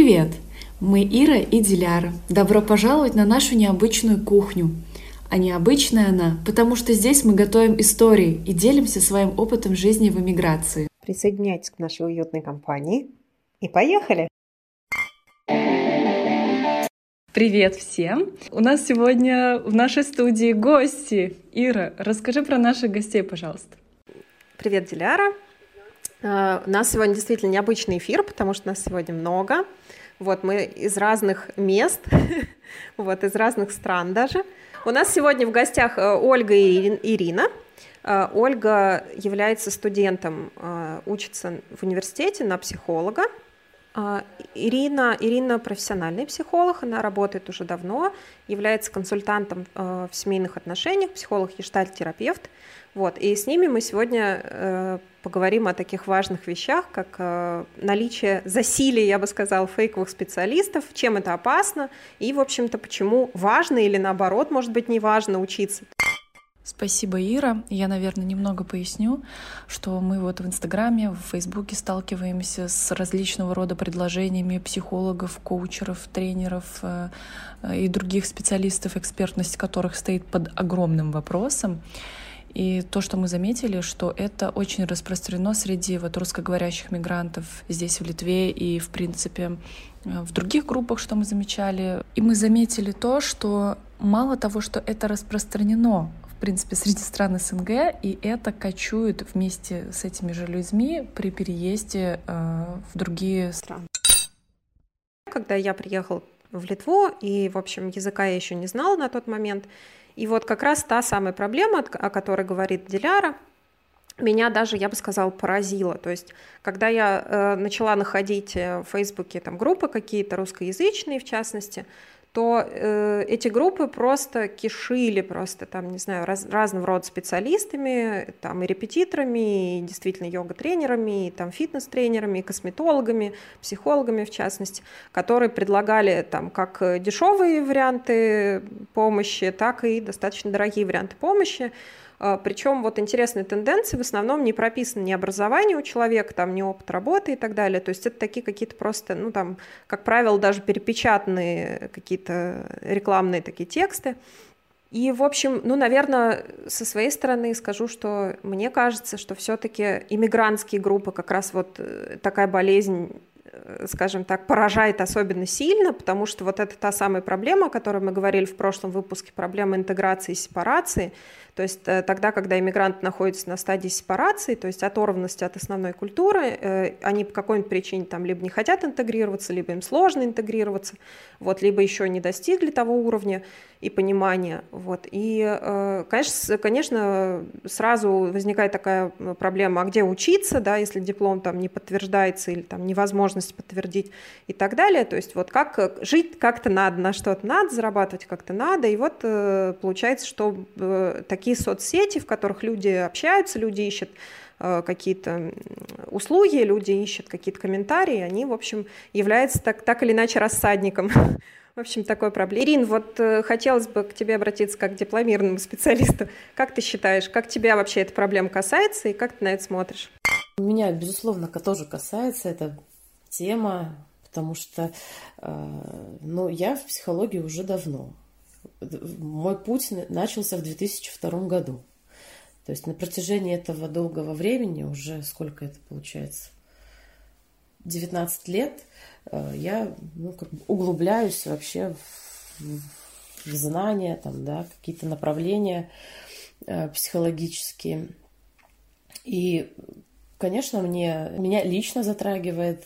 Привет! Мы Ира и Диляра. Добро пожаловать на нашу необычную кухню. А необычная она, потому что здесь мы готовим истории и делимся своим опытом жизни в эмиграции. Присоединяйтесь к нашей уютной компании и поехали! Привет всем! У нас сегодня в нашей студии гости. Ира, расскажи про наших гостей, пожалуйста. Привет, Диляра. Uh, у нас сегодня действительно необычный эфир, потому что нас сегодня много. Вот мы из разных мест, вот из разных стран даже. У нас сегодня в гостях э, Ольга и Ирина. Э, Ольга является студентом, э, учится в университете на психолога. Ирина, Ирина профессиональный психолог, она работает уже давно, является консультантом в семейных отношениях, психолог, гештальт-терапевт. Вот, и с ними мы сегодня поговорим о таких важных вещах, как э, наличие засилия, я бы сказала, фейковых специалистов, чем это опасно, и, в общем-то, почему важно или, наоборот, может быть, не важно учиться. Спасибо, Ира. Я, наверное, немного поясню, что мы вот в Инстаграме, в Фейсбуке сталкиваемся с различного рода предложениями психологов, коучеров, тренеров э, и других специалистов, экспертность которых стоит под огромным вопросом. И то, что мы заметили, что это очень распространено среди вот русскоговорящих мигрантов здесь, в Литве, и, в принципе, э, в других группах, что мы замечали. И мы заметили то, что мало того, что это распространено в принципе, среди стран СНГ, и это кочует вместе с этими же людьми при переезде э, в другие страны. Когда я приехал в Литву, и, в общем, языка я еще не знала на тот момент, и вот как раз та самая проблема, о которой говорит Диляра, меня даже, я бы сказала, поразило. То есть, когда я э, начала находить э, в Фейсбуке там группы какие-то русскоязычные, в частности, то э, эти группы просто кишили просто там, не знаю, раз, разного рода специалистами, там и репетиторами, и действительно йога-тренерами, и там фитнес-тренерами, и косметологами, психологами в частности, которые предлагали там как дешевые варианты помощи, так и достаточно дорогие варианты помощи. А, Причем вот интересные тенденции в основном не прописано ни образование у человека, там, ни опыт работы и так далее. То есть это такие какие-то просто, ну там, как правило, даже перепечатанные какие-то рекламные такие тексты. И, в общем, ну, наверное, со своей стороны скажу, что мне кажется, что все-таки иммигрантские группы как раз вот э, такая болезнь Э, скажем так, поражает особенно сильно, потому что вот это та самая проблема, о которой мы говорили в прошлом выпуске, проблема интеграции и сепарации. То есть э, тогда, когда иммигрант находится на стадии сепарации, то есть оторванности от основной культуры, э, они по какой-нибудь причине там либо не хотят интегрироваться, либо им сложно интегрироваться, вот, либо еще не достигли того уровня и понимания. Вот. И, конечно, конечно, сразу возникает такая проблема, а где учиться, да, если диплом там не подтверждается или там невозможность подтвердить и так далее. То есть вот как жить как-то надо, на что-то надо, зарабатывать как-то надо. И вот получается, что такие такие соцсети, в которых люди общаются, люди ищут э, какие-то услуги, люди ищут какие-то комментарии, они, в общем, являются так, так или иначе рассадником. В общем, такой проблема. Ирин, вот э, хотелось бы к тебе обратиться как к дипломированному специалисту. Как ты считаешь, как тебя вообще эта проблема касается и как ты на это смотришь? Меня, безусловно, тоже касается эта тема, потому что э, ну, я в психологии уже давно мой путь начался в 2002 году. То есть на протяжении этого долгого времени, уже сколько это получается, 19 лет, э, я ну, как бы углубляюсь вообще в, знания, там, да, какие-то направления э, психологические. И, конечно, мне, меня лично затрагивает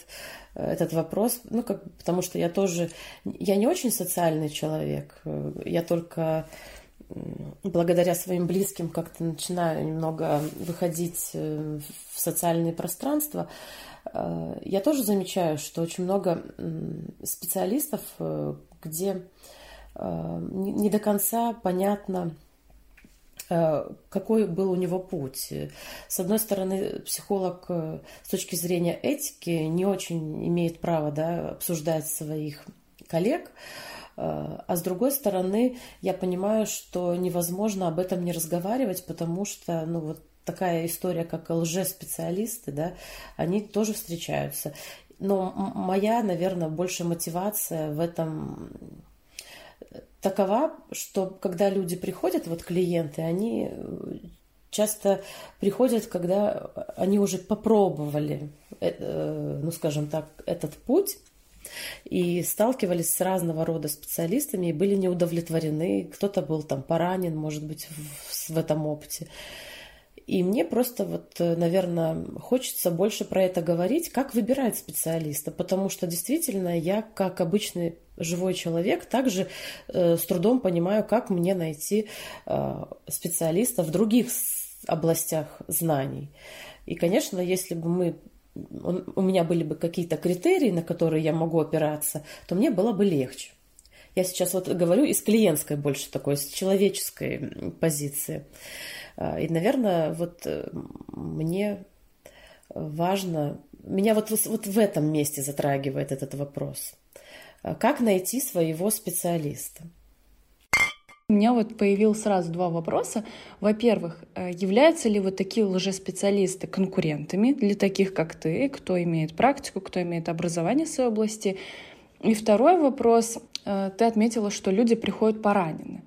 этот вопрос, ну, как, потому что я тоже, я не очень социальный человек, я только благодаря своим близким как-то начинаю немного выходить э, в социальные пространства, э, я тоже замечаю, что очень много специалистов, э, где не до конца понятно, Э, какой был у него путь. С одной стороны, психолог э, с точки зрения этики не очень имеет права да, обсуждать своих коллег, э, а с другой стороны, я понимаю, что невозможно об этом не разговаривать, потому что, ну вот такая история, как лжеспециалисты, да, они тоже встречаются. но моя, наверное, больше мотивация в этом такова, что когда люди приходят, вот клиенты, они часто приходят, когда они уже попробовали, э, ну, скажем так, этот путь, и сталкивались с разного рода специалистами и были неудовлетворены. Кто-то был там поранен, может быть, в, в этом опыте. И мне просто вот, э, наверное, хочется больше про это говорить, как выбирать специалиста, потому что действительно я, как обычный живой человек, также э, с трудом понимаю, как мне найти э, специалиста в других областях знаний. И, конечно, если бы мы у меня были бы какие-то критерии, на которые я могу опираться, то мне было бы легче. Я сейчас вот говорю из клиентской больше такой, с человеческой позиции. А, и, наверное, вот э, мне важно, меня вот, вот в этом месте затрагивает этот вопрос. А, как найти своего специалиста? У меня вот появилось сразу два вопроса. Во-первых, э, являются ли вот такие лжеспециалисты конкурентами для таких, как ты, кто имеет практику, кто имеет образование в своей области? И второй вопрос. Э, ты отметила, что люди приходят поранены.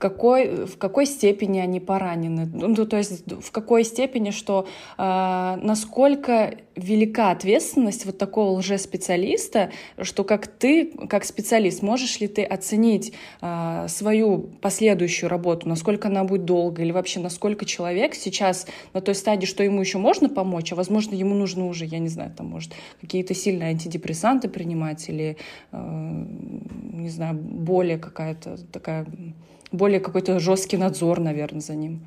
Какой, в какой степени они поранены, ну, то есть в какой степени, что э, насколько велика ответственность вот такого лжеспециалиста, что как ты, как специалист, можешь ли ты оценить э, свою последующую работу, насколько она будет долго, или вообще насколько человек сейчас на той стадии, что ему еще можно помочь, а возможно ему нужно уже, я не знаю, там может какие-то сильные антидепрессанты принимать или, э, не знаю, более какая-то такая более какой-то жесткий надзор, наверное, за ним.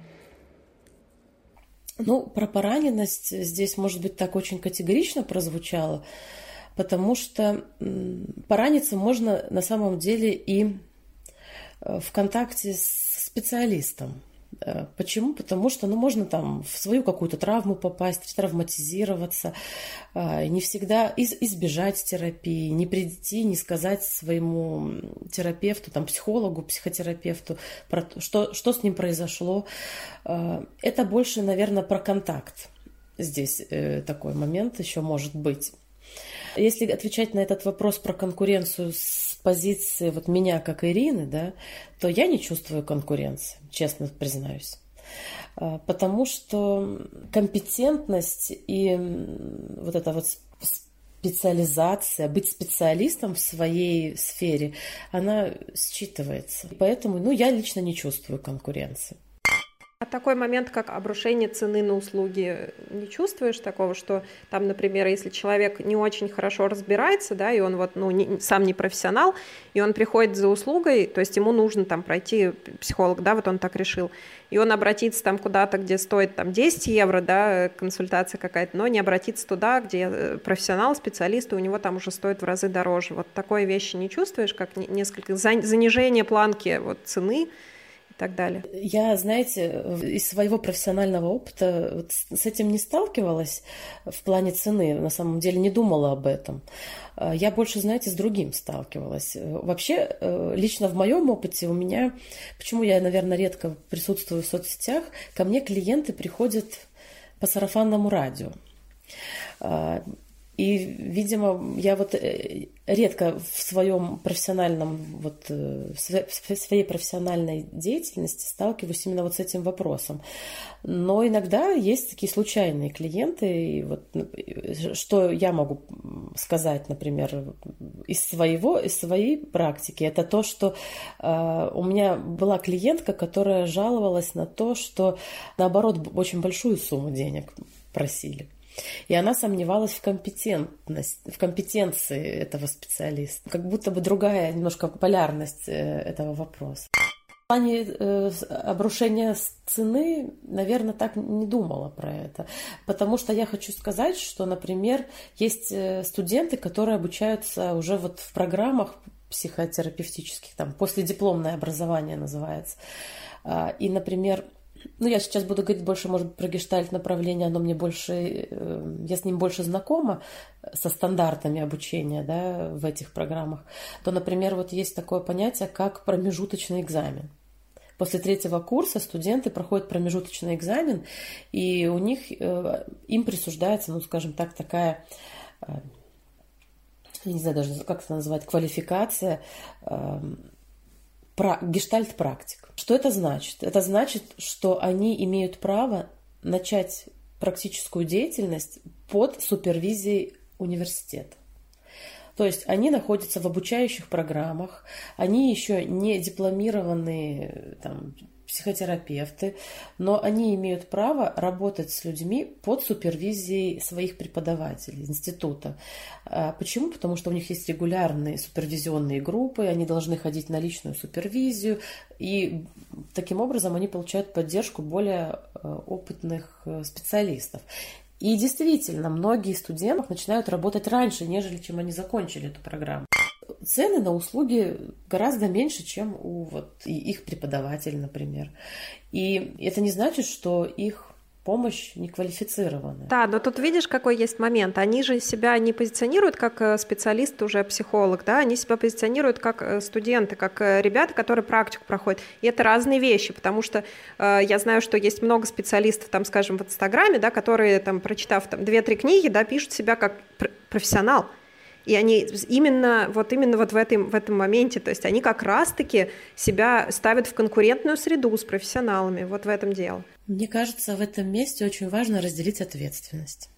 Ну, про пораненность здесь, может быть, так очень категорично прозвучало, потому что пораниться можно на самом деле и э, в контакте с специалистом. Э, почему? Потому что ну, можно там в свою какую-то травму попасть, травматизироваться, э, не всегда избежать терапии, не прийти, не сказать своему терапевту, там, психологу, психотерапевту, про то, что, что с ним произошло. Э, это больше, наверное, про контакт. Здесь такой момент еще может быть. Если отвечать на этот вопрос про конкуренцию с позиции вот меня как Ирины, да, то я не чувствую конкуренции, честно признаюсь. А, потому что компетентность и вот эта вот специализация, быть специалистом в своей сфере, она считывается. Поэтому, ну, я лично не чувствую конкуренции. А такой момент, как обрушение цены на услуги, не чувствуешь такого, что там, например, если человек не очень хорошо разбирается, да, и он вот, ну, не, сам не профессионал, и он приходит за услугой, то есть ему нужно там пройти психолог, да, вот он так решил, и он обратится там куда-то, где стоит там 10 евро, да, консультация какая-то, но не обратиться туда, где э, профессионал, специалист, и у него там уже стоит в разы дороже. Вот такой вещи не чувствуешь, как несколько занижение планки вот цены, и так далее. Я, знаете, из своего профессионального опыта вот с этим не сталкивалась в плане цены, на самом деле не думала об этом. А, я больше, знаете, с другим сталкивалась. Вообще, э, лично в моем опыте у меня, почему я, наверное, редко присутствую в соцсетях, ко мне клиенты приходят по сарафанному радио. И, видимо, я вот э, редко в своем профессиональном, вот, э, в своей профессиональной деятельности сталкиваюсь именно вот с этим вопросом. Но иногда есть такие случайные клиенты, и вот что я могу сказать, например, из своего, из своей практики, это то, что э, у меня была клиентка, которая жаловалась на то, что наоборот очень большую сумму денег просили. И она сомневалась в компетентность, в компетенции этого специалиста. Как будто бы другая немножко полярность э, этого вопроса. В плане э, обрушения цены, наверное, так не думала про это. Потому что я хочу сказать, что, например, есть э, студенты, которые обучаются уже вот в программах психотерапевтических, там, последипломное образование называется. А, и, например, ну, я сейчас буду говорить больше, может быть, про гештальт направление, оно мне больше, э, я с ним больше знакома, со стандартами обучения, да, в этих программах, то, например, вот есть такое понятие, как промежуточный экзамен. После третьего курса студенты проходят промежуточный экзамен, и у них, э, им присуждается, ну, скажем так, такая я не знаю даже, как это назвать, квалификация гештальт-практик. Что это значит? Это значит, что они имеют право начать практическую деятельность под супервизией университета. То есть они находятся в обучающих программах, они еще не дипломированные там, психотерапевты, но они имеют право работать с людьми под супервизией своих преподавателей института. А почему? Потому что у них есть регулярные супервизионные группы, они должны ходить на личную супервизию, и таким образом они получают поддержку более э, опытных э, специалистов. И действительно, многие студенты начинают работать раньше, нежели чем они закончили эту программу цены на услуги гораздо меньше, чем у вот их преподавателей, например. И это не значит, что их помощь неквалифицированная. Да, но тут видишь, какой есть момент. Они же себя не позиционируют как э, специалист, уже психолог, да, они себя позиционируют как э, студенты, как э, ребята, которые практику проходят. И это разные вещи, потому что э, я знаю, что есть много специалистов, там, скажем, в Инстаграме, да, которые, там, прочитав там, две-три книги, да, пишут себя как профессионал. И они именно вот, именно вот в, этом, в этом моменте, то есть они как раз-таки себя ставят в конкурентную среду с профессионалами, вот в этом дело. Мне кажется, в этом месте очень важно разделить ответственность.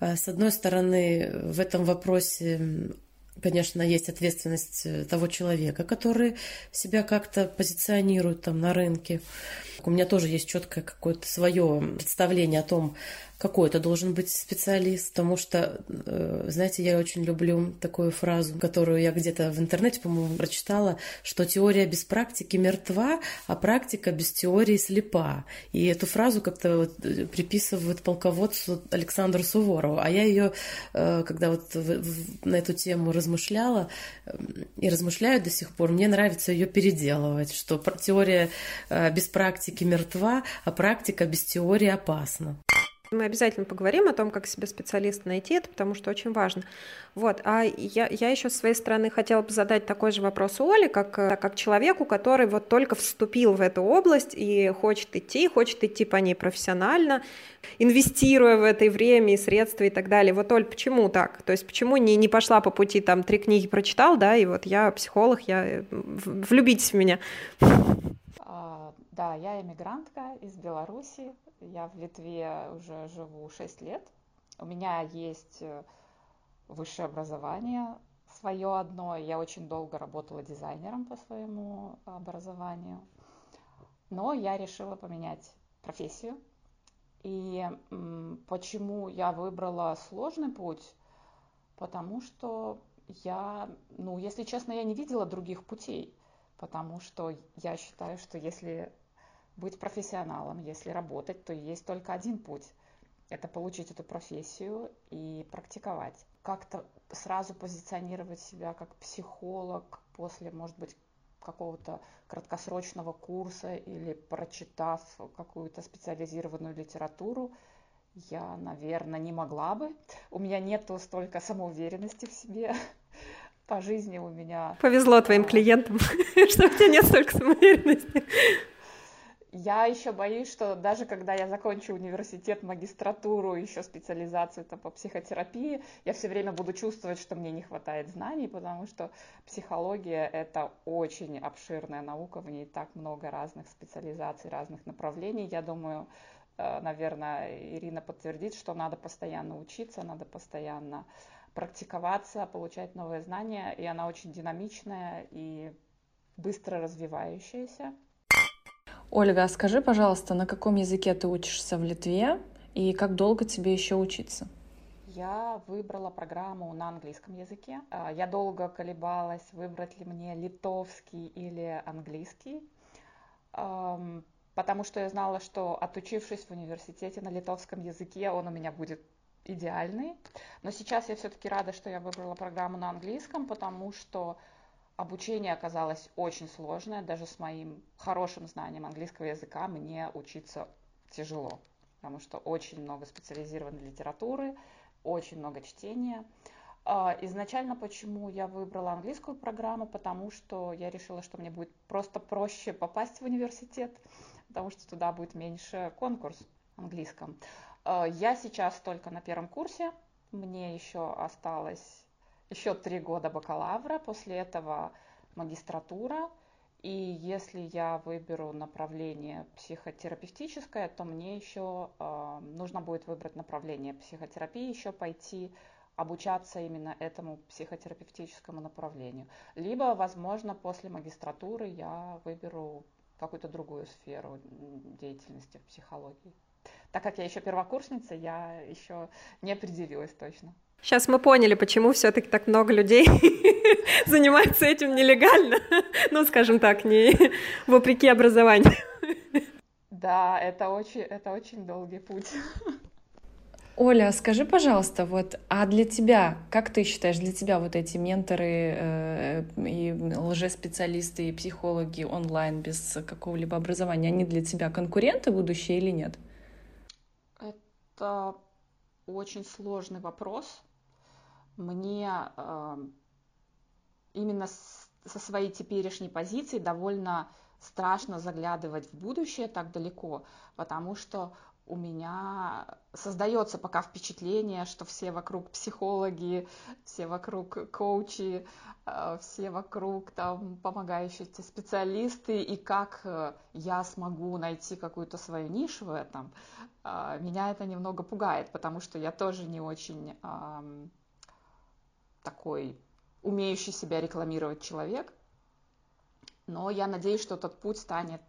Э, с одной стороны, в этом вопросе конечно, есть ответственность э, того человека, который себя как-то позиционирует там на рынке. У меня тоже есть четкое какое-то свое представление о том, какой это должен быть специалист, потому что, э, знаете, я очень люблю такую фразу, которую я где-то в интернете, по-моему, прочитала, что теория без практики мертва, а практика без теории слепа. И эту фразу как-то вот э, приписывают полководцу Александру Суворову. А я ее, э, когда вот на эту тему размышляла и размышляю до сих пор, мне нравится ее переделывать, что теория без практики мертва, а практика без теории опасна. Мы обязательно поговорим о том, как себе специалиста найти, это потому что очень важно. Вот. А я, я еще с своей стороны хотела бы задать такой же вопрос у Оли, как, э, как человеку, который вот только вступил в эту область и хочет идти, хочет идти по ней профессионально, инвестируя в это время и средства и так далее. Вот, Оль, почему так? То есть почему не, не пошла по пути, там, три книги прочитал, да, и вот я психолог, я э, влюбитесь в меня. Да, я эмигрантка из Беларуси, я в Литве уже живу 6 лет. У меня есть э, высшее образование свое одно. Я очень долго работала дизайнером по своему образованию. Но я решила поменять профессию. И почему я выбрала сложный путь? Потому что я, ну, если честно, я не видела других путей. Потому что я считаю, что если быть профессионалом, если работать, то есть только один путь. Это получить эту профессию и практиковать. Как-то сразу позиционировать себя как психолог после, может быть, какого-то краткосрочного курса или прочитав какую-то специализированную литературу, я, наверное, не могла бы. У меня нету столько самоуверенности в себе. По жизни у меня... Повезло твоим клиентам, что у тебя нет столько самоуверенности. Я еще боюсь, что даже когда я закончу университет, магистратуру, еще специализацию там, по психотерапии, я все время буду чувствовать, что мне не хватает знаний, потому что психология — это очень обширная наука, в ней так много разных специализаций, разных направлений. Я думаю, э, наверное, Ирина подтвердит, что надо постоянно учиться, надо постоянно практиковаться, получать новые знания, и она очень динамичная и быстро развивающаяся. Ольга, а скажи, пожалуйста, на каком языке ты учишься в Литве и как долго тебе еще учиться? Я выбрала программу на английском языке. А, я долго колебалась, выбрать ли мне литовский или английский, потому что я знала, что отучившись в университете на литовском языке, он у меня будет идеальный. Но сейчас я все-таки рада, что я выбрала программу на английском, потому что Обучение оказалось очень сложное, даже с моим хорошим знанием английского языка мне учиться тяжело, потому что очень много специализированной литературы, очень много чтения. А, изначально почему я выбрала английскую программу, потому что я решила, что мне будет просто проще попасть в университет, потому что туда будет меньше конкурс английском. А, я сейчас только на первом курсе, Мне еще осталось еще три года бакалавра, после этого магистратура. И если я выберу направление психотерапевтическое, то мне еще э, нужно будет выбрать направление психотерапии, еще пойти обучаться именно этому психотерапевтическому направлению. Либо, возможно, после магистратуры я выберу какую-то другую сферу деятельности в психологии. Так как я еще первокурсница, я еще не определилась точно. Сейчас мы поняли, почему все-таки так много людей занимаются этим нелегально, ну, скажем так, не вопреки образованию. Да, это очень, это очень долгий путь. Оля, скажи, пожалуйста, вот, а для тебя, как ты считаешь, для тебя вот эти менторы э, и лжеспециалисты и психологи онлайн без какого-либо образования, они для тебя конкуренты будущее или нет? Это очень сложный вопрос. Мне э, именно со своей теперешней позиции довольно страшно заглядывать в будущее так далеко, потому что у меня создается пока впечатление, что все вокруг психологи, все вокруг коучи, э, все вокруг там помогающие специалисты, и как э, я смогу найти какую-то свою нишу в этом, э, меня это немного пугает, потому что я тоже не очень такой умеющий себя рекламировать человек, но я надеюсь, что этот путь станет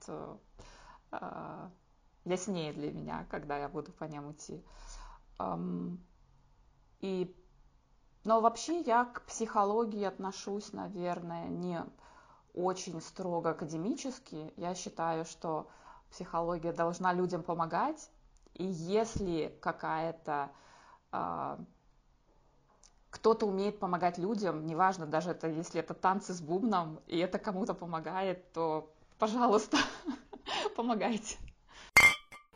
яснее для меня, когда я буду по ним идти. И, но вообще я к психологии отношусь, наверное, не очень строго академически. Я считаю, что психология должна людям помогать, и если какая-то э, кто-то умеет помогать людям, неважно, даже это если это танцы с бубном, и это кому-то помогает, то, пожалуйста, помогайте.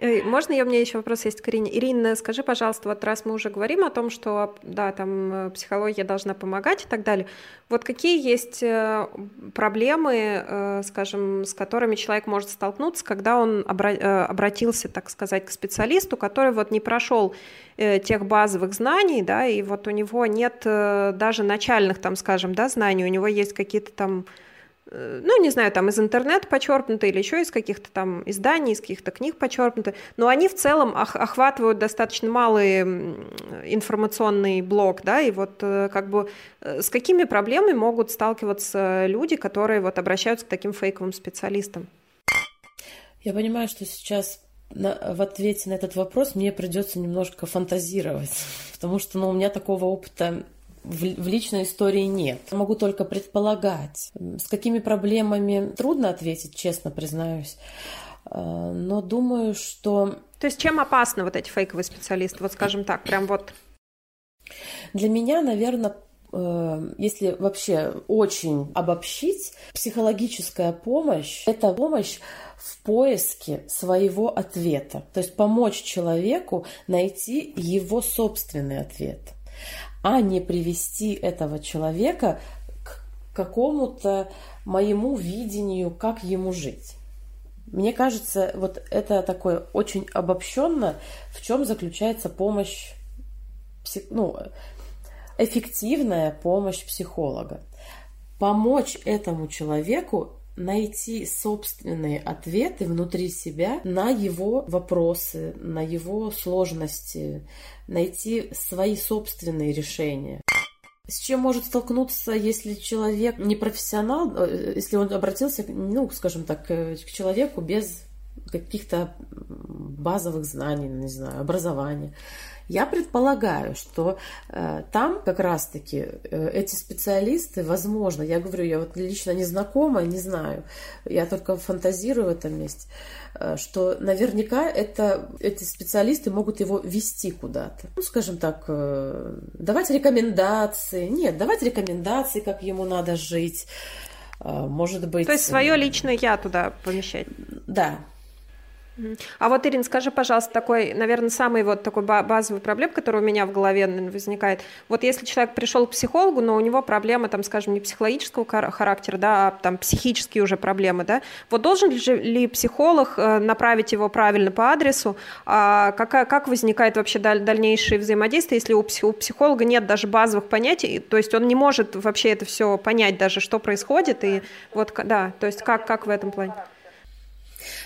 Можно я, у меня еще вопрос есть к? Ирина, скажи, пожалуйста, вот раз мы уже говорим о том, что, да, там э, психология должна помогать и так далее, вот какие есть э, проблемы, э, скажем, с которыми человек может столкнуться, когда он обратился, так сказать, к специалисту, который вот не прошел тех базовых знаний, да, и вот у него нет даже начальных, там, скажем, да, знаний, у него есть какие-то там Э, ну, не знаю, там из интернета почерпнуто или еще из каких-то там изданий, из каких-то книг почерпнуто, но они в целом охватывают достаточно малый информационный блок, да, и вот э, как бы э, с какими проблемами могут сталкиваться люди, которые вот обращаются к таким фейковым специалистам? Я понимаю, что сейчас на, в ответе на этот вопрос мне придется немножко фантазировать, потому что ну, у меня такого опыта в, в личной истории нет. Могу только предполагать. С какими проблемами трудно ответить, честно признаюсь. А, но думаю, что... То есть чем опасны вот эти фейковые специалисты? Вот скажем так, прям вот... Для меня, наверное, э, если вообще очень обобщить, психологическая помощь – это помощь в поиске своего ответа. То есть помочь человеку найти его собственный ответ а не привести этого человека к какому-то моему видению, как ему жить. Мне кажется, вот это такое очень обобщенно, в чем заключается помощь, ну, эффективная помощь психолога. Помочь этому человеку найти собственные ответы внутри себя на его вопросы, на его сложности, найти свои собственные решения. С чем может столкнуться, если человек не профессионал, э, если он обратился, ну, скажем так, к человеку без каких-то базовых знаний, не знаю, образования. Я предполагаю, что э, там как раз-таки э, эти специалисты, возможно, я говорю, я вот лично не знакома, не знаю, я только фантазирую в этом месте, э, что наверняка это, эти специалисты могут его вести куда-то. Ну, скажем так, э, давать рекомендации. Нет, давать рекомендации, как ему надо жить. Э, может быть... То есть свое личное я туда помещать. Да, А вот, Ирина, скажи, пожалуйста, такой, наверное, самый вот такой базовый проблем, который у меня в голове возникает. Вот если человек пришел к психологу, но у него проблемы, там, скажем, не психологического характера, да, а там психические уже проблемы, да, вот должен ли психолог э, направить его правильно по адресу? А как, как возникает вообще дальнейшее взаимодействие, если у психолога нет даже базовых понятий, то есть он не может вообще это все понять даже, что происходит, и вот, да, то есть как, как в этом плане?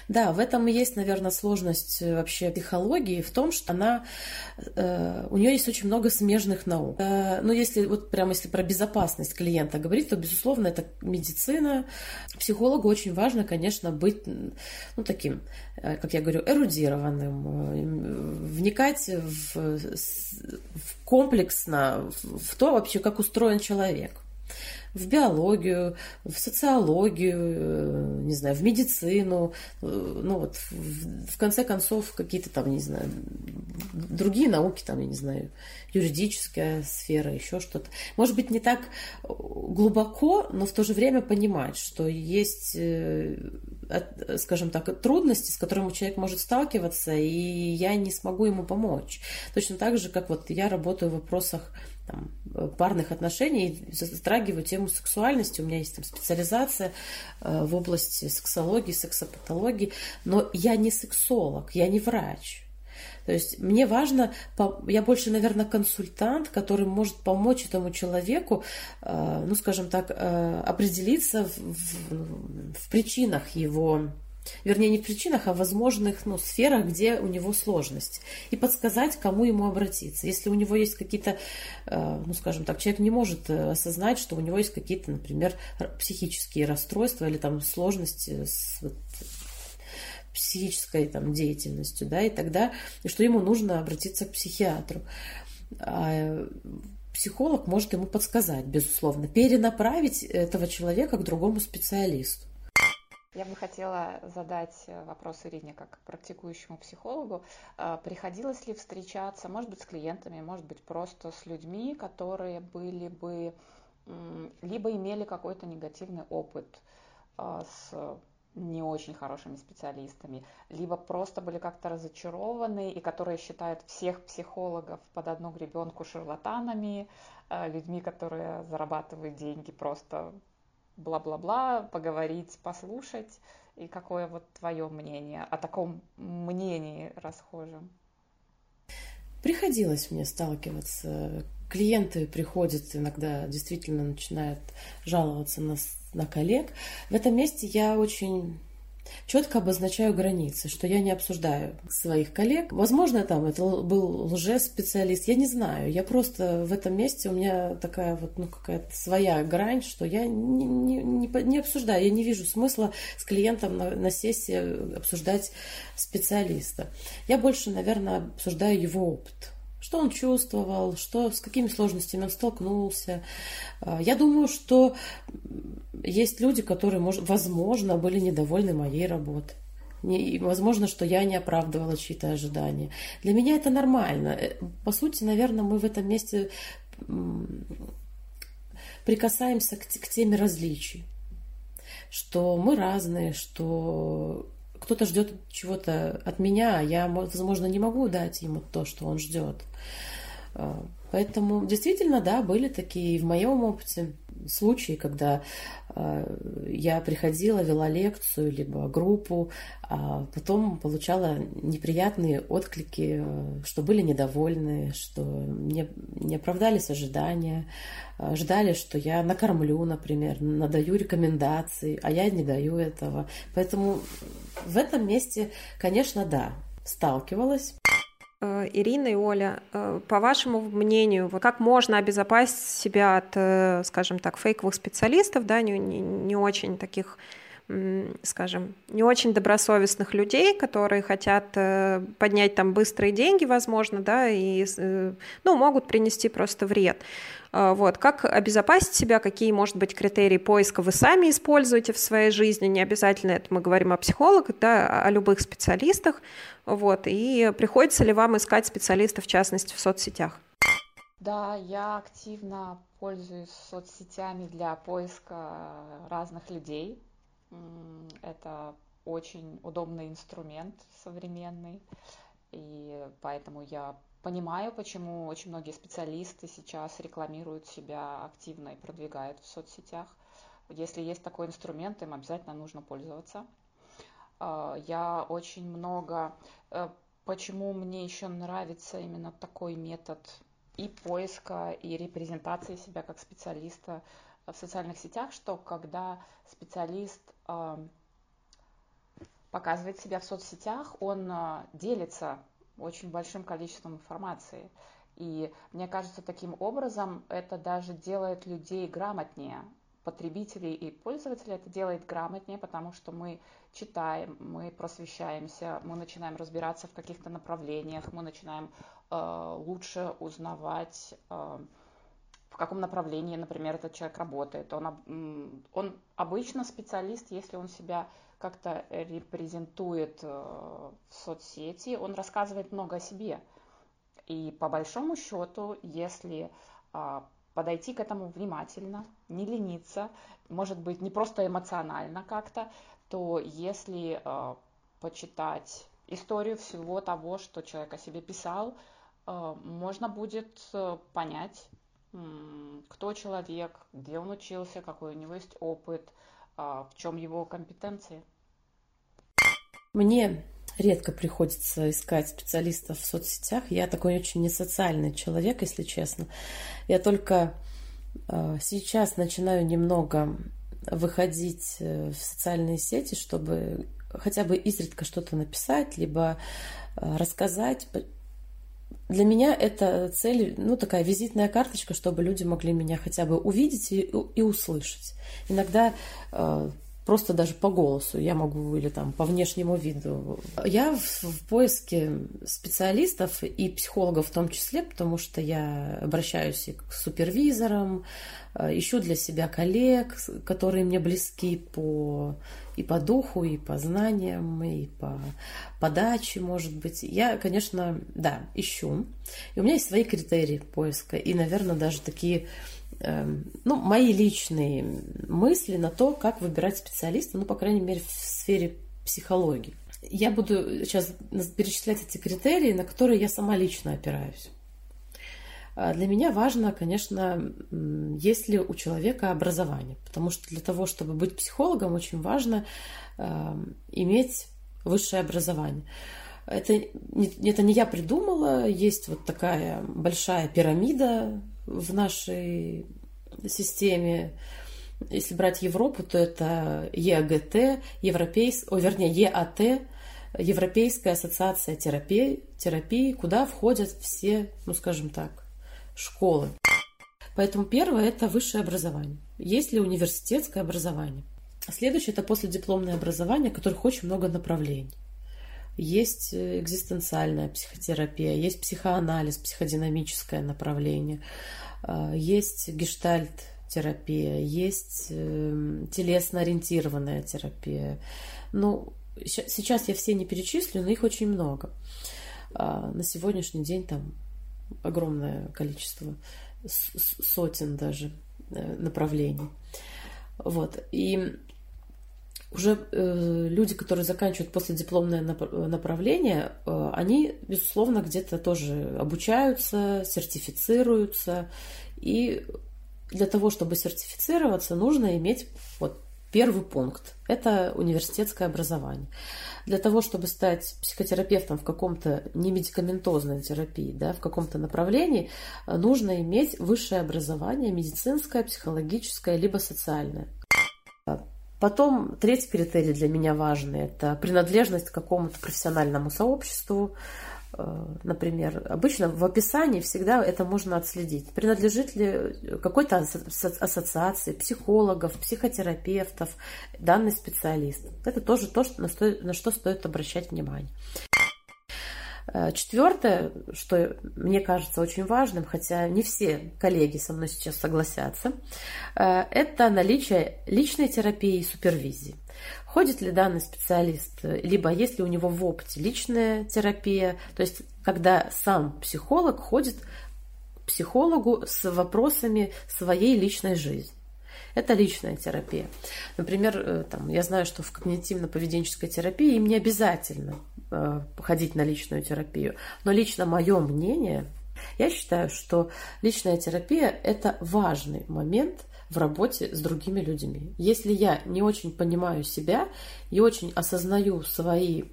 Да, в этом и есть, наверное, сложность э, вообще психологии в том, что она, э, у нее есть очень много смежных наук. Э, ну, если вот прямо если про безопасность клиента говорить, то, безусловно, это медицина. Психологу очень важно, конечно, быть, ну, таким, э, как я говорю, эрудированным, э, вникать в, в комплексно в то вообще, как устроен человек в биологию, в социологию, э, не знаю, в медицину, э, ну вот в, конце концов какие-то там, не знаю, другие науки, там, я не знаю, юридическая сфера, еще что-то. Может быть, не так глубоко, но в то же время понимать, что есть, э, скажем так, трудности, с которыми человек может сталкиваться, и я не смогу ему помочь. Точно так же, как вот я работаю в вопросах там, парных отношений, затрагиваю тему сексуальности. У меня есть там специализация э, в области сексологии, сексопатологии, но я не сексолог, я не врач. То есть мне важно, я больше, наверное, консультант, который может помочь этому человеку, э, ну, скажем так, э, определиться в, в, в причинах его вернее, не в причинах, а в возможных ну, сферах, где у него сложность, и подсказать, кому ему обратиться. Если у него есть какие-то, э, ну, скажем так, человек не может э, осознать, что у него есть какие-то, например, психические расстройства или там сложности с вот, психической там, деятельностью, да, и тогда, и что ему нужно обратиться к психиатру. А психолог может ему подсказать, безусловно, перенаправить этого человека к другому специалисту. Я бы хотела задать э, вопрос Ирине как практикующему психологу. А, приходилось ли встречаться, может быть, с клиентами, может быть, просто с людьми, которые были бы, либо имели какой-то негативный опыт а, с не очень хорошими специалистами, либо просто были как-то разочарованы и которые считают всех психологов под одну гребенку шарлатанами, а, людьми, которые зарабатывают деньги просто бла-бла-бла, поговорить, послушать. И какое вот твое мнение о таком мнении расхожем? Приходилось мне сталкиваться. Клиенты приходят иногда, действительно начинают жаловаться на, на коллег. В этом месте я очень четко обозначаю границы, что я не обсуждаю своих коллег. Возможно, там это был лжеспециалист, я не знаю. Я просто в этом месте у меня такая вот, ну, какая-то своя грань, что я не, не, не, не обсуждаю, я не вижу смысла с клиентом на, на сессии обсуждать специалиста. Я больше, наверное, обсуждаю его опыт что он чувствовал, что, с какими сложностями он столкнулся. А, я думаю, что есть люди, которые, возможно, были недовольны моей работой. Не, возможно, что я не оправдывала чьи-то ожидания. Для меня это нормально. Э, по сути, наверное, мы в этом месте прикасаемся к, к теме различий. Что мы разные, что кто-то ждет чего-то от меня, а я, возможно, не могу дать ему то, что он ждет. А, поэтому действительно, да, были такие в моем опыте случаи, когда э, я приходила, вела лекцию, либо группу, а потом получала неприятные отклики, что были недовольны, что не, не оправдались ожидания, э, ждали, что я накормлю, например, надаю рекомендации, а я не даю этого. Поэтому в этом месте, конечно, да, сталкивалась. Э, Ирина и Оля, э, по вашему мнению, вот как можно обезопасить себя от, э, скажем так, фейковых специалистов, да, не, не, не очень таких скажем, не очень добросовестных людей, которые хотят поднять там быстрые деньги, возможно, да, и, ну, могут принести просто вред. Вот. Как обезопасить себя, какие, может быть, критерии поиска вы сами используете в своей жизни, не обязательно это мы говорим о психологах, да, о любых специалистах, вот, и приходится ли вам искать специалистов, в частности, в соцсетях? Да, я активно пользуюсь соцсетями для поиска разных людей. Это очень удобный инструмент современный, и поэтому я понимаю, почему очень многие специалисты сейчас рекламируют себя активно и продвигают в соцсетях. Если есть такой инструмент, им обязательно нужно пользоваться. А, я очень много... Э, почему мне еще нравится именно такой метод и поиска, и репрезентации себя как специалиста в социальных сетях, что когда специалист показывает себя в соцсетях, он а, делится очень большим количеством информации. И мне кажется, таким образом это даже делает людей грамотнее. Потребителей и пользователей это делает грамотнее, потому что мы читаем, мы просвещаемся, мы начинаем разбираться в каких-то направлениях, мы начинаем э, лучше узнавать, э, в каком направлении, например, этот человек работает. Он, он обычно специалист, если он себя как-то репрезентует э, в соцсети, он рассказывает много о себе. И по большому счету, если а, подойти к этому внимательно, не лениться, может быть, не просто эмоционально как-то, то если э, почитать историю всего того, что человек о себе писал, э, можно будет понять, кто человек, где он учился, какой у него есть опыт, а, в чем его компетенции? Мне редко приходится искать специалистов в соцсетях. Я такой очень несоциальный человек, если честно. Я только а, сейчас начинаю немного выходить э, в социальные сети, чтобы хотя бы изредка что-то написать, либо а, рассказать, для меня это цель, ну, такая визитная карточка, чтобы люди могли меня хотя бы увидеть и, и услышать. Иногда э, просто даже по голосу я могу или там по внешнему виду. Я в, в поиске специалистов и психологов в том числе, потому что я обращаюсь и к супервизорам, э, ищу для себя коллег, которые мне близки по и по духу, и по знаниям, и по подаче, может быть. Я, конечно, да, ищу. И у меня есть свои критерии поиска. И, наверное, даже такие ну, мои личные мысли на то, как выбирать специалиста, ну, по крайней мере, в сфере психологии. Я буду сейчас перечислять эти критерии, на которые я сама лично опираюсь. А для меня важно, конечно, есть ли у человека образование, потому что для того, чтобы быть психологом, очень важно э, иметь высшее образование. Это это не я придумала, есть вот такая большая пирамида в нашей системе. Если брать Европу, то это ЕАГТ, европейс, о, вернее, ЕАТ, Европейская ассоциация терапии, терапии, куда входят все, ну скажем так, школы. Поэтому первое – это высшее образование. Есть ли университетское образование? Следующее – это последипломное образование, которых очень много направлений. Есть э, экзистенциальная психотерапия, есть психоанализ, психодинамическое направление, а, есть гештальт-терапия, есть эм, телесно-ориентированная терапия. Ну, сейчас я все не перечислю, но их очень много. А, на сегодняшний день там огромное количество, сотен даже э, направлений. Вот. И уже э, люди, которые заканчивают после дипломное направление, э, они, безусловно, где-то тоже обучаются, сертифицируются. И для того, чтобы сертифицироваться, нужно иметь вот Первый пункт – это университетское образование. Для того, чтобы стать психотерапевтом в каком-то немедикаментозной терапии, да, в каком-то направлении, нужно иметь высшее образование, медицинское, психологическое, либо социальное. Потом третий критерий для меня важный – это принадлежность к какому-то профессиональному сообществу, Э, например, обычно в описании всегда это можно отследить. Принадлежит ли какой-то ассоциации психологов, психотерапевтов данный специалист. Это тоже то, на что стоит обращать внимание. Э, Четвертое, что мне кажется очень важным, хотя не все коллеги со мной сейчас согласятся, э, это наличие личной терапии и супервизии. Ходит ли данный специалист, либо есть ли у него в опыте личная терапия, то есть когда сам психолог ходит к психологу с вопросами своей личной жизни. Это личная терапия. Например, э, там, я знаю, что в когнитивно-поведенческой терапии им не обязательно э, ходить на личную терапию. Но лично мое мнение, я считаю, что личная терапия – это важный момент в работе с другими людьми. Если я не очень понимаю себя и очень осознаю свои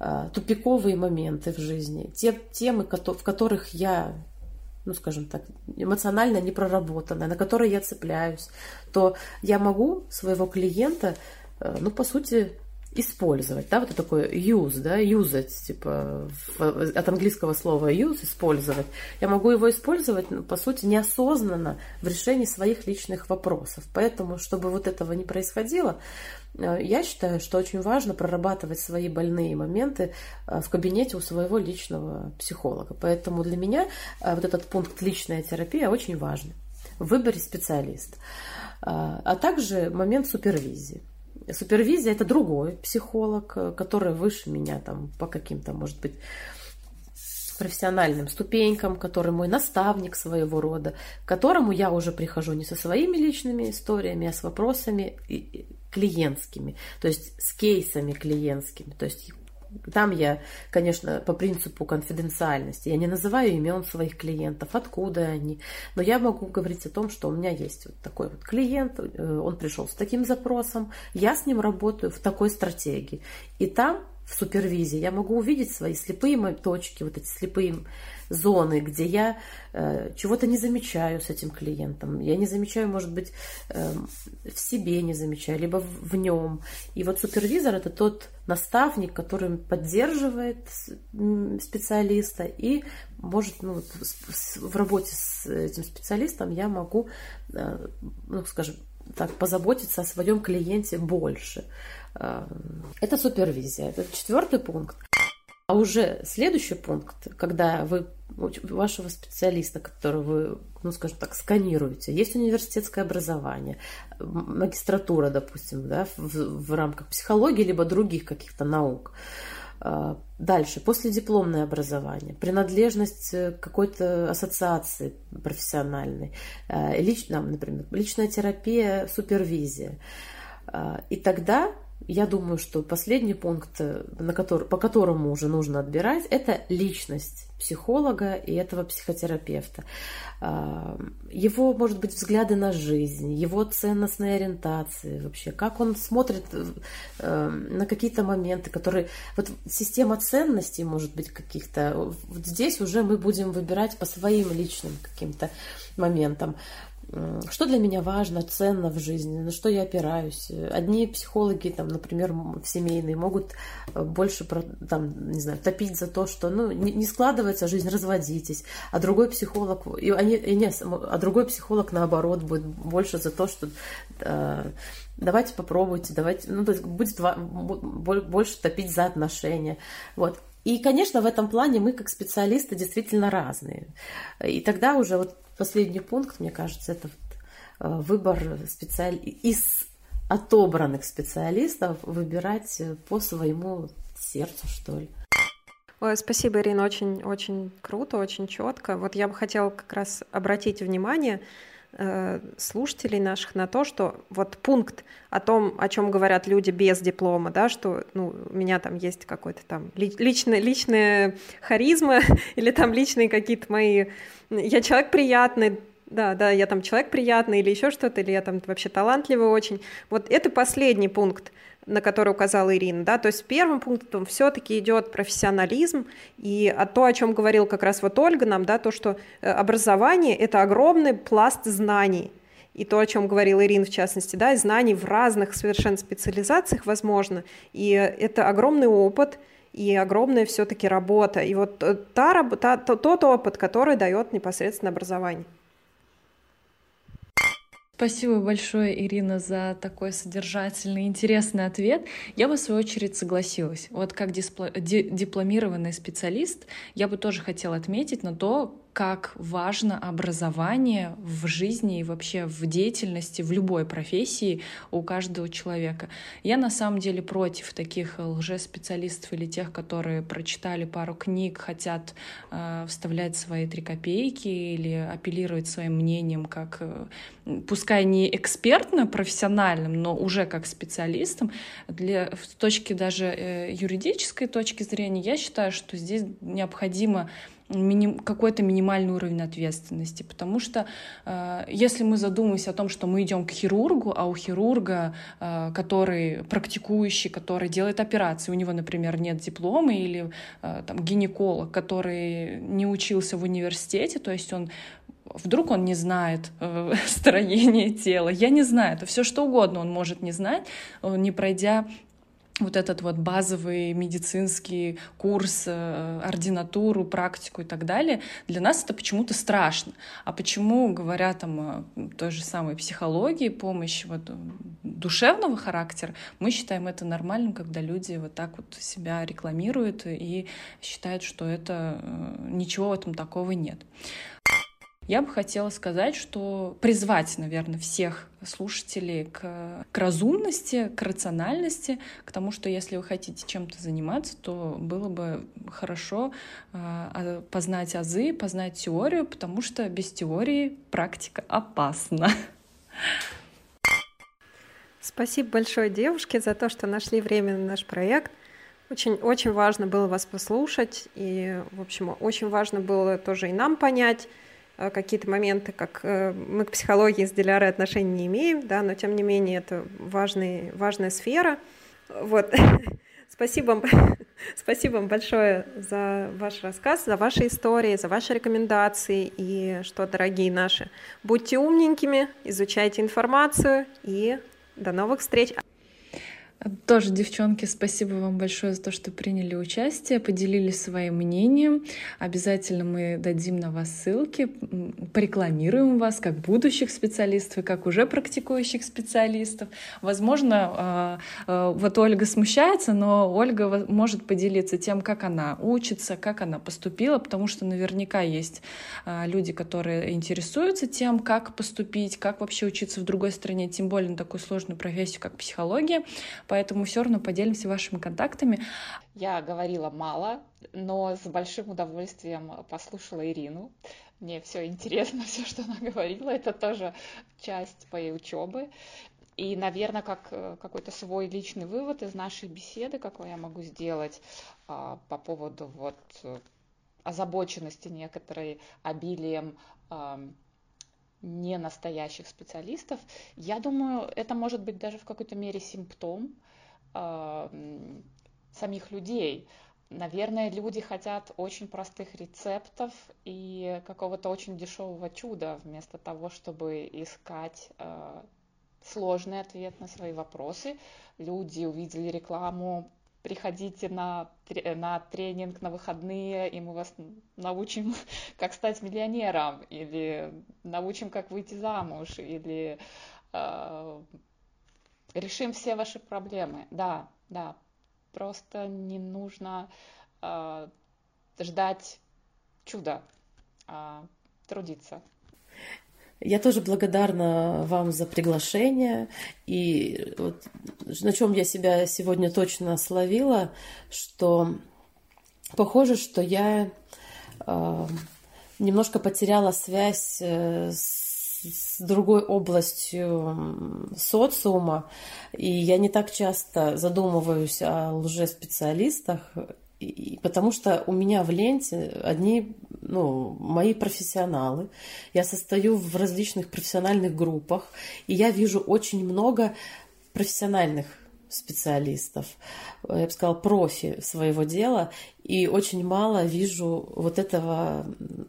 э, тупиковые моменты в жизни, те темы, в которых я ну, скажем так, эмоционально не проработанная, на которой я цепляюсь, то я могу своего клиента, э, ну, по сути, использовать, да, вот это такое use, да, usать, типа, от английского слова use, использовать. Я могу его использовать, ну, по сути, неосознанно в решении своих личных вопросов. Поэтому, чтобы вот этого не происходило, э, я считаю, что очень важно прорабатывать свои больные моменты э, в кабинете у своего личного психолога. Поэтому для меня э, вот этот пункт личная терапия очень важен в выборе специалиста. А также момент супервизии. Супервизия – это другой психолог, э, который выше меня там по каким-то, может быть, профессиональным ступенькам, который мой наставник своего рода, к которому я уже прихожу не со своими личными историями, а с вопросами клиентскими, то есть с кейсами клиентскими. То есть там я, конечно, по принципу конфиденциальности, я не называю имен своих клиентов, откуда они, но я могу говорить о том, что у меня есть вот такой вот клиент, э, он пришел с таким запросом, я с ним работаю в такой стратегии. И там в супервизии я могу увидеть свои слепые точки, вот эти слепые зоны, где я э, чего-то не замечаю с этим клиентом. Я не замечаю, может быть, э, в себе не замечаю, либо в, в нем. И вот супервизор это тот наставник, который поддерживает специалиста и может, ну, вот, в работе с этим специалистом я могу, э, ну, скажем, так, позаботиться о своем клиенте больше. Э, это супервизия. Это четвертый пункт. А уже следующий пункт, когда вы вашего специалиста, которого вы, ну, скажем так, сканируете, есть университетское образование, магистратура, допустим, да, в, в рамках психологии, либо других каких-то наук. А, дальше, последипломное образование, принадлежность к какой-то ассоциации профессиональной, а, лич, например, личная терапия, супервизия. А, и тогда я думаю, что последний пункт, э, на который, по которому уже нужно отбирать, это личность психолога и этого психотерапевта. А, его, может быть, взгляды на жизнь, его ценностные ориентации вообще, как он смотрит э, на какие-то моменты, которые... Вот система ценностей, может быть, каких-то... Вот здесь уже мы будем выбирать по своим личным каким-то моментам что для меня важно, ценно в жизни, на что я опираюсь. Одни психологи, там, например, семейные, могут э, больше там, не знаю, топить за то, что ну, не складывается жизнь, разводитесь, а другой психолог, и они, и не, а другой психолог наоборот будет больше за то, что э, давайте попробуйте, давайте, ну, то есть будет больше топить за отношения. Вот. И, конечно, в этом плане мы как специалисты действительно разные. И тогда уже вот последний пункт, мне кажется, это э, выбор специали... из отобранных специалистов выбирать по своему сердцу, что ли. Ой, спасибо, Ирина, очень, очень круто, очень четко. Вот я бы хотела как раз обратить внимание э, слушателей наших на то, что вот пункт о том, о чем говорят люди без диплома, да, что ну, у меня там есть какой-то там личная, личная харизма или там личные какие-то мои я человек приятный, да, да, я там человек приятный или еще что-то, или я там вообще талантливый очень. Вот это последний пункт, на который указала Ирина, да, то есть первым пунктом все-таки идет профессионализм и то, о чем говорил как раз вот Ольга нам, да, то, что э, образование это огромный пласт знаний, и то, о чем говорила Ирина в частности, да, знаний в разных совершенно специализациях возможно, и это огромный опыт, и огромная все-таки работа. И вот э, та, та, тот опыт, который дает непосредственно образование. Спасибо большое, Ирина, за такой содержательный, интересный ответ. Я бы, в свою очередь, согласилась. Вот как дипломированный специалист, я бы тоже хотела отметить на то, как важно образование в жизни и вообще в деятельности, в любой профессии у каждого человека. Я на самом деле против таких лжеспециалистов или тех, которые прочитали пару книг, хотят э, вставлять свои три копейки или апеллировать своим мнением, как э, пускай не экспертно, профессиональным, но уже как специалистом. Для, с точки даже э, юридической точки зрения, я считаю, что здесь необходимо миним, какой-то минимальный уровень ответственности, потому что э, если мы задумаемся о том, что мы идем к хирургу, а у хирурга, э, который практикующий, который делает операции, у него, например, нет диплома, или э, там гинеколог, который не учился в университете, то есть он Вдруг он не знает э, строение тела. Я не знаю. Это все что угодно он может не знать, не пройдя вот этот вот базовый медицинский курс, э, ординатуру, практику и так далее, для нас это почему-то страшно. А почему, говоря там о той же самой психологии, помощи вот душевного характера, мы считаем это нормальным, когда люди вот так вот себя рекламируют и считают, что это э, ничего в этом такого нет. Я бы хотела сказать, что призвать, наверное, всех слушателей к, к разумности, к рациональности, к тому, что если вы хотите чем-то заниматься, то было бы хорошо э, познать азы, познать теорию, потому что без теории практика опасна. Спасибо большое девушке за то, что нашли время на наш проект. Очень, очень важно было вас послушать, и, в общем, очень важно было тоже и нам понять, какие-то моменты, как э, мы к психологии с Дилярой отношения не имеем, да, но тем не менее это важный, важная сфера. Вот. Спасибо, спасибо вам большое за ваш рассказ, за ваши истории, за ваши рекомендации. И что, дорогие наши, будьте умненькими, изучайте информацию и до новых встреч. Тоже, девчонки, спасибо вам большое за то, что приняли участие, поделились своим мнением. Обязательно мы дадим на вас ссылки, порекламируем вас как будущих специалистов и как уже практикующих специалистов. Возможно, а, а, вот Ольга смущается, но Ольга может поделиться тем, как она учится, как она поступила, потому что наверняка есть а, люди, которые интересуются тем, как поступить, как вообще учиться в другой стране, тем более на такую сложную профессию, как психология поэтому все равно поделимся вашими контактами. Я говорила мало, но с большим удовольствием послушала Ирину. Мне все интересно, все, что она говорила. Это тоже часть моей учебы. И, наверное, как э, какой-то свой личный вывод из нашей беседы, какой я могу сделать а, по поводу вот э, озабоченности некоторой обилием не настоящих специалистов, я думаю, это может быть даже в какой-то мере симптом э, самих людей. Наверное, люди хотят очень простых рецептов и какого-то очень дешевого чуда, вместо того, чтобы искать э, сложный ответ на свои вопросы. Люди увидели рекламу приходите на, на тренинг на выходные, и мы вас научим, как стать миллионером, или научим, как выйти замуж, или э, решим все ваши проблемы. Да, да, просто не нужно э, ждать чуда, а трудиться. Я тоже благодарна вам за приглашение. И вот на чем я себя сегодня точно словила, что похоже, что я э, немножко потеряла связь э, с, с другой областью социума, и я не так часто задумываюсь о лжеспециалистах, и, потому что у меня в ленте одни ну, мои профессионалы. Я состою в различных профессиональных группах, и я вижу очень много профессиональных специалистов, я бы сказала, профи своего дела, и очень мало вижу вот этого,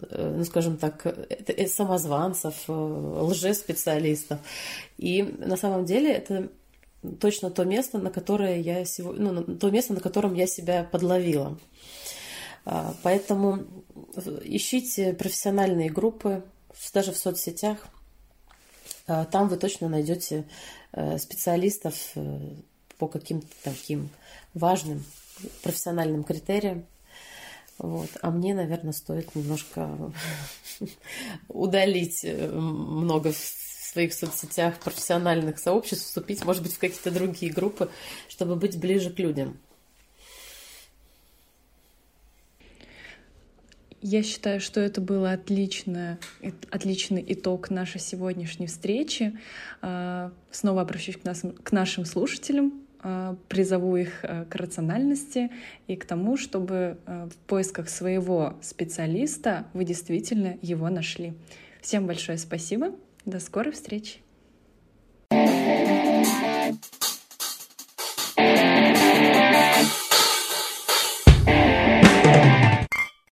э, ну, скажем так, э, самозванцев, э, лжеспециалистов. И на самом деле это точно то место, на которое я сегодня, ну, то место, на котором я себя подловила. А, поэтому ищите профессиональные группы, даже в соцсетях. А, там вы точно найдете э, специалистов э, по каким-то таким важным профессиональным критериям. Вот. А мне, наверное, стоит немножко удалить э, много своих соцсетях профессиональных сообществ, вступить, может быть, в какие-то другие группы, чтобы быть ближе к людям. Я считаю, что это был отличный, отличный итог нашей сегодняшней встречи. А, снова обращусь к, нас, к нашим слушателям, а, призову их а, к рациональности и к тому, чтобы в поисках своего специалиста вы действительно его нашли. Всем большое спасибо. До скорой встречи.